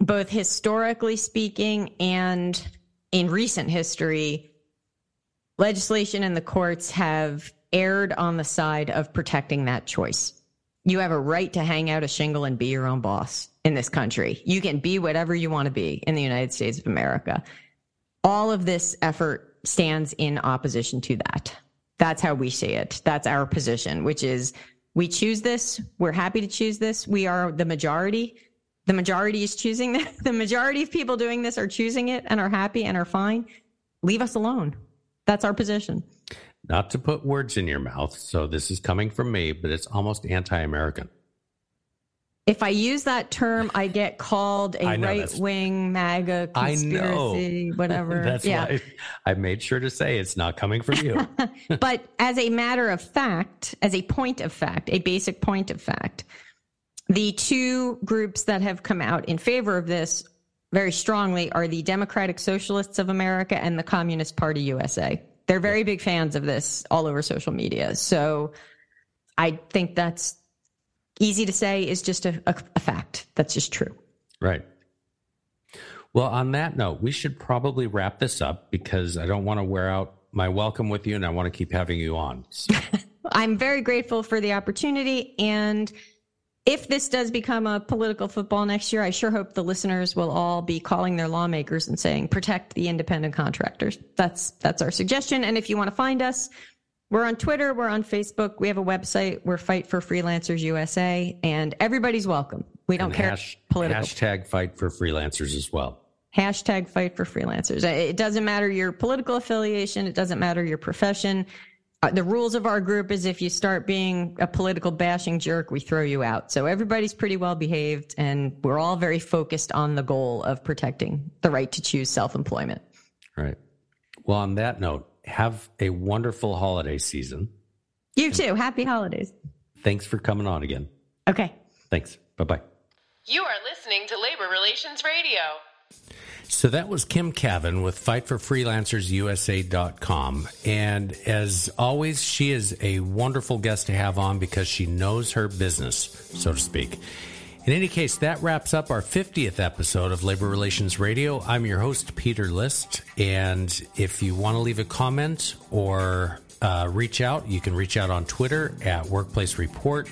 both historically speaking and in recent history, legislation and the courts have erred on the side of protecting that choice. you have a right to hang out a shingle and be your own boss in this country. You can be whatever you want to be in the United States of America. All of this effort stands in opposition to that. That's how we see it. That's our position, which is we choose this. We're happy to choose this. We are the majority. The majority is choosing [laughs] that. The majority of people doing this are choosing it and are happy and are fine. Leave us alone. That's our position. Not to put words in your mouth, so this is coming from me, but it's almost anti American. If I use that term, I get called a right wing MAGA conspiracy, whatever. [laughs] that's yeah. why I made sure to say it's not coming from you. [laughs] but as a matter of fact, as a point of fact, a basic point of fact, the two groups that have come out in favor of this very strongly are the Democratic Socialists of America and the Communist Party USA. They're very big fans of this all over social media. So I think that's easy to say is just a, a, a fact. That's just true. Right. Well, on that note, we should probably wrap this up because I don't want to wear out my welcome with you and I want to keep having you on. So. [laughs] I'm very grateful for the opportunity. And if this does become a political football next year, I sure hope the listeners will all be calling their lawmakers and saying, protect the independent contractors. That's, that's our suggestion. And if you want to find us, we're on Twitter. We're on Facebook. We have a website. We're Fight for Freelancers USA, and everybody's welcome. We don't and care. Hash, political. Hashtag Fight for Freelancers as well. Hashtag Fight for Freelancers. It doesn't matter your political affiliation. It doesn't matter your profession. Uh, the rules of our group is if you start being a political bashing jerk, we throw you out. So everybody's pretty well behaved, and we're all very focused on the goal of protecting the right to choose self employment. Right. Well, on that note, have a wonderful holiday season. You too. Happy holidays. Thanks for coming on again. Okay. Thanks. Bye bye. You are listening to Labor Relations Radio. So that was Kim Kavin with FightForFreelancersUSA.com. And as always, she is a wonderful guest to have on because she knows her business, so to speak. In any case, that wraps up our 50th episode of Labor Relations Radio. I'm your host, Peter List. And if you want to leave a comment or uh, reach out, you can reach out on Twitter at Workplace Report.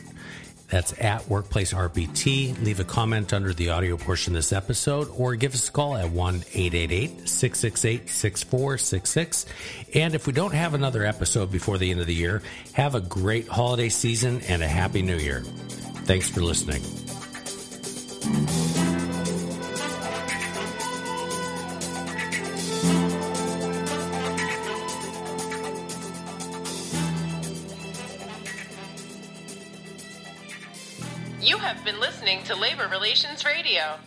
That's at Workplace RBT. Leave a comment under the audio portion of this episode or give us a call at 1 888 668 6466. And if we don't have another episode before the end of the year, have a great holiday season and a happy new year. Thanks for listening. You have been listening to Labor Relations Radio.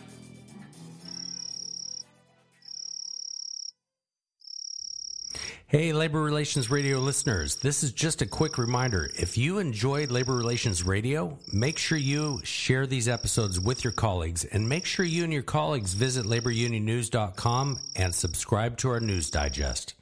Hey, Labor Relations Radio listeners, this is just a quick reminder. If you enjoyed Labor Relations Radio, make sure you share these episodes with your colleagues and make sure you and your colleagues visit laborunionnews.com and subscribe to our news digest.